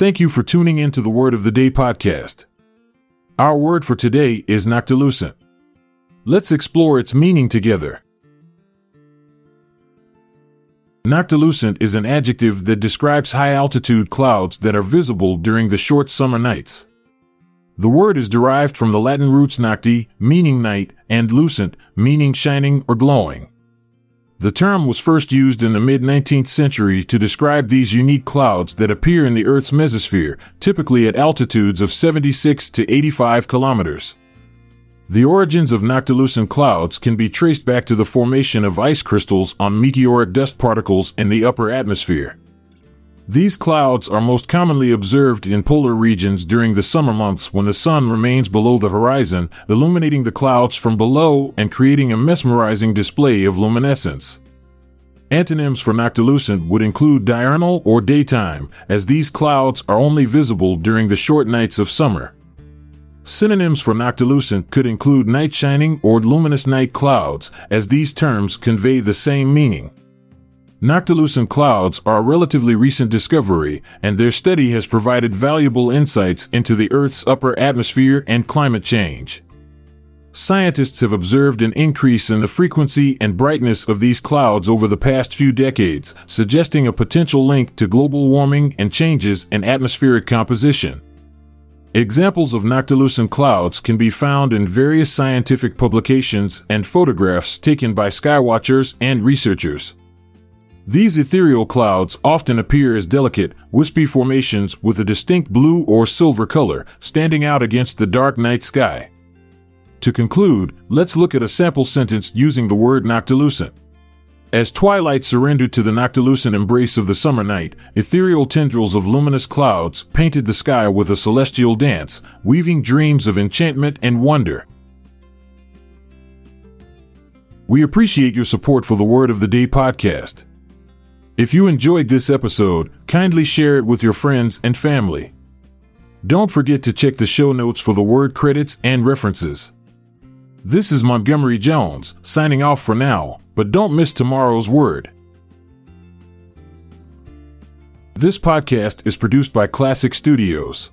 Thank you for tuning in to the Word of the Day podcast. Our word for today is noctilucent. Let's explore its meaning together. Noctilucent is an adjective that describes high altitude clouds that are visible during the short summer nights. The word is derived from the Latin roots nocti, meaning night, and lucent, meaning shining or glowing. The term was first used in the mid 19th century to describe these unique clouds that appear in the Earth's mesosphere, typically at altitudes of 76 to 85 kilometers. The origins of noctilucent clouds can be traced back to the formation of ice crystals on meteoric dust particles in the upper atmosphere. These clouds are most commonly observed in polar regions during the summer months when the sun remains below the horizon, illuminating the clouds from below and creating a mesmerizing display of luminescence. Antonyms for noctilucent would include diurnal or daytime, as these clouds are only visible during the short nights of summer. Synonyms for noctilucent could include night shining or luminous night clouds, as these terms convey the same meaning. Noctilucent clouds are a relatively recent discovery, and their study has provided valuable insights into the Earth's upper atmosphere and climate change. Scientists have observed an increase in the frequency and brightness of these clouds over the past few decades, suggesting a potential link to global warming and changes in atmospheric composition. Examples of noctilucent clouds can be found in various scientific publications and photographs taken by skywatchers and researchers. These ethereal clouds often appear as delicate, wispy formations with a distinct blue or silver color, standing out against the dark night sky. To conclude, let's look at a sample sentence using the word noctilucent. As twilight surrendered to the noctilucent embrace of the summer night, ethereal tendrils of luminous clouds painted the sky with a celestial dance, weaving dreams of enchantment and wonder. We appreciate your support for the Word of the Day podcast. If you enjoyed this episode, kindly share it with your friends and family. Don't forget to check the show notes for the word credits and references. This is Montgomery Jones, signing off for now, but don't miss tomorrow's word. This podcast is produced by Klassic Studios.